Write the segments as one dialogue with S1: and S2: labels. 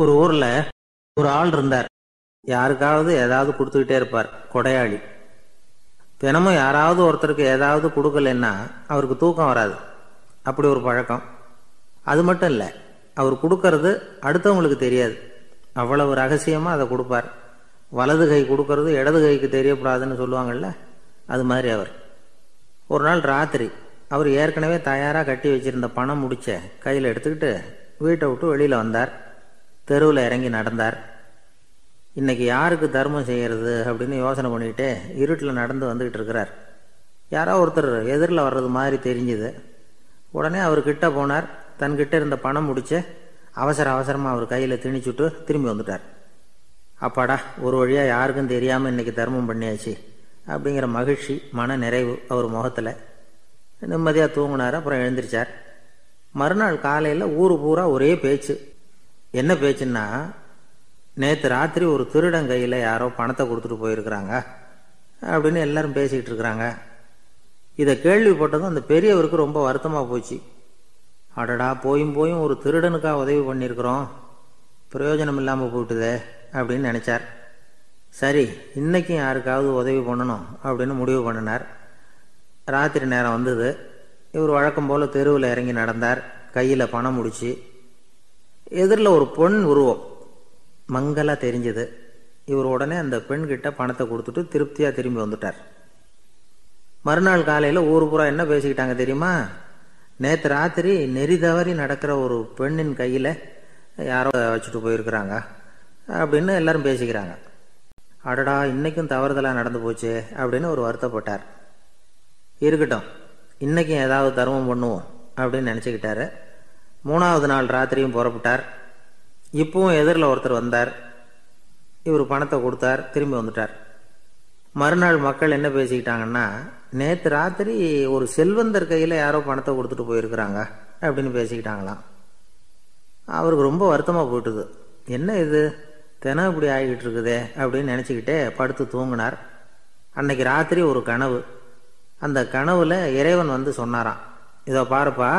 S1: ஒரு ஊர்ல ஒரு ஆள் இருந்தார். யாருக்காவது ஏதாவது கொடுத்துக்கிட்டே இருப்பார் கொடையாளி. தினமும் யாராவது ஒருத்தருக்கு ஏதாவது கொடுக்கலன்னா அவருக்கு தூக்கம் வராது. அப்படி ஒரு பழக்கம். அது மட்டும் இல்லை அவர் கொடுக்கறது அடுத்தவங்களுக்கு தெரியாது. அவ்வளவு ரகசியமாக அதை கொடுப்பார். வலது கை கொடுக்கறது இடது கைக்கு தெரியக்கூடாதுன்னு சொல்லுவாங்கள்ல அது மாதிரி அவர். ஒரு நாள் ராத்திரி அவர் ஏற்கனவே தயாராக கட்டி வச்சிருந்த பணம் முடிச்ச கையில் எடுத்துக்கிட்டு வீட்டை விட்டு வெளியில் வந்தார். தெருவில் இறங்கி நடந்தார். இன்றைக்கி யாருக்கு தர்மம் செய்கிறது அப்படின்னு யோசனை பண்ணிட்டு இருட்டில் நடந்து வந்துக்கிட்டு இருக்கிறார். யாரோ ஒருத்தர் எதிரில் வர்றது மாதிரி தெரிஞ்சுது. உடனே அவர் கிட்டே போனார். தன்கிட்ட இருந்த பணம் முடித்து அவசர அவசரமாக அவர் கையில் திணிச்சுட்டு திரும்பி வந்துட்டார். அப்பாடா ஒரு வழியாக யாருக்கும் தெரியாமல் இன்றைக்கி தர்மம் பண்ணியாச்சு அப்படிங்கிற மகிழ்ச்சி மன நிறைவு அவர் முகத்தில். நிம்மதியாக தூங்கினார் அப்புறம் எழுந்திரிச்சார். மறுநாள் காலையில் ஊர் பூரா ஒரே பேச்சு. என்ன பேச்சுன்னா நேற்று ராத்திரி ஒரு திருடன் கையில் யாரோ பணத்தை கொடுத்துட்டு போயிருக்கிறாங்க அப்படின்னு எல்லாரும் பேசிக்கிட்டு இருக்கிறாங்க இதை கேள்விப்பட்டதும் அந்த பெரியவருக்கு ரொம்ப வருத்தமாக போச்சு. அடடா போயும் போயும் ஒரு திருடனுக்காக உதவி பண்ணியிருக்கிறோம். பிரயோஜனம் இல்லாமல் போயிட்டுதே அப்படின்னு நினச்சார். சரி இன்றைக்கும் யாருக்காவது உதவி பண்ணணும் அப்படின்னு முடிவு பண்ணினார். ராத்திரி நேரம் வந்தது. இவர் வழக்கம் போல் தெருவில் இறங்கி நடந்தார். கையில் பணம் முடிச்சு எதிரில் ஒரு பெண் உருவம். மங்கலாக தெரிஞ்சது. இவர் உடனே அந்த பெண்கிட்ட பணத்தை கொடுத்துட்டு திருப்தியாக திரும்பி வந்துட்டார். மறுநாள் காலையில் ஊர் பூரா என்ன பேசிக்கிட்டாங்க தெரியுமா? நேற்று ராத்திரி நெறி தவறி நடக்கிற ஒரு பெண்ணின் கையில் யாரோ வச்சுட்டு போயிருக்கிறாங்க அப்படின்னு எல்லாரும் பேசிக்கிறாங்க. அடடா இன்றைக்கும் தவறுதலாக நடந்து போச்சு அப்படின்னு ஒரு வருத்தப்பட்டார். இருக்கட்டும் இன்றைக்கும் ஏதாவது தர்மம் பண்ணுவோம் அப்படின்னு நினச்சிக்கிட்டாரு. மூணாவது நாள் ராத்திரியும் புறப்பட்டார். இப்பவும் எதிரில் ஒருத்தர் வந்தார். இவர் பணத்தை கொடுத்தார் திரும்பி வந்துட்டார். மறுநாள் மக்கள் என்ன பேசிக்கிட்டாங்கன்னா நேற்று ராத்திரி ஒரு செல்வந்தர் கையில் யாரோ பணத்தை கொடுத்துட்டு போயிருக்கிறாங்க அப்படின்னு பேசிக்கிட்டாங்களாம். அவருக்கு ரொம்ப வருத்தமாக போயிட்டுது. என்ன இது? தினம் இப்படி ஆகிக்கிட்டு இருக்குதே அப்படின்னு நினச்சிக்கிட்டே படுத்து தூங்கினார். அன்னைக்கு ராத்திரி ஒரு கனவு. அந்த கனவில் இறைவன் வந்து சொன்னாராம். இதோ பாருப்பா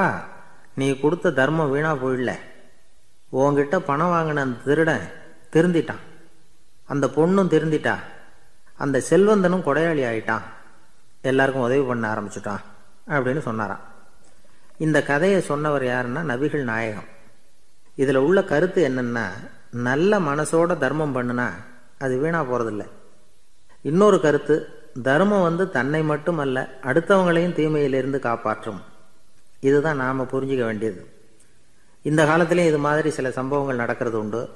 S1: நீ கொடுத்த தர்மம் வீணாக போயிடல உன்கிட்ட பணம் வாங்கின அந்த திருடன் திருந்திட்டான். அந்த பொண்ணும் திருந்திட்டா. அந்த செல்வந்தனும் கொடையாளி ஆயிட்டான். எல்லாருக்கும் உதவி பண்ண ஆரம்பிச்சுட்டான் அப்படின்னு சொன்னாராம். இந்த கதையை சொன்னவர் யாருன்னா நபிகள் நாயகம். இதில் உள்ள கருத்து என்னென்னா நல்ல மனசோட தர்மம் பண்ணுனா அது வீணாக போகிறதில்ல இன்னொரு கருத்து தர்மம் வந்து தன்னை மட்டுமல்ல அடுத்தவங்களையும் தீமையிலிருந்து காப்பாற்றும். இதுதான் நாம் புரிஞ்சுக்க வேண்டியது. இந்த காலத்துலேயும் இது மாதிரி சில சம்பவங்கள் நடக்கிறது உண்டு.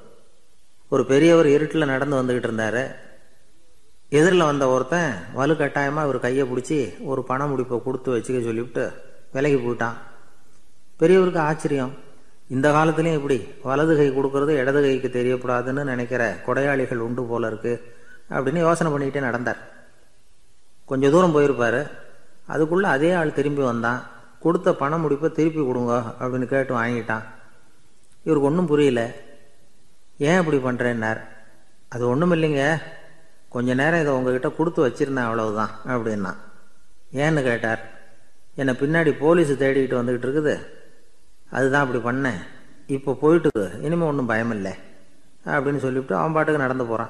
S1: ஒரு பெரியவர் இருட்டில் நடந்து வந்துக்கிட்டு இருந்தார். எதிரில் வந்த ஒருத்தன் வலு கட்டாயமாக இவர் கையை பிடிச்சி ஒரு பணம் முடிப்பை கொடுத்து வச்சுக்க சொல்லிவிட்டு விலகி போயிட்டான். பெரியவருக்கு ஆச்சரியம். இந்த காலத்துலேயும் இப்படி வலது கை கொடுக்கறது இடது கைக்கு தெரியக்கூடாதுன்னு நினைக்கிற கொடையாளிகள் உண்டு போல இருக்குது அப்படின்னு யோசனை பண்ணிக்கிட்டே நடந்தார். கொஞ்சம் தூரம் போயிருப்பார். அதுக்குள்ளே அதே ஆள் திரும்பி வந்தான். கொடுத்த பண முடிப்பை திருப்பி கொடுங்க அப்படின்னு கேட்டு வாங்கிட்டான். இவருக்கு ஒன்றும் புரியல. ஏன் இப்படி பண்ணுறேன்னார் அது ஒன்றும் இல்லைங்க. கொஞ்ச நேரம் இதை உங்ககிட்ட கொடுத்து வச்சிருந்தேன் அவ்வளவுதான் அப்படின்னா. ஏன்னு கேட்டார். என்னை பின்னாடி போலீஸ் தேடிக்கிட்டு வந்துக்கிட்டு இருக்குது. அதுதான் அப்படி பண்ணேன். இப்போ போயிட்டு இனிமேல் ஒன்றும் பயமில்லை. அப்படின்னு சொல்லிவிட்டு அவன் பாட்டுக்கு நடந்து போகிறான்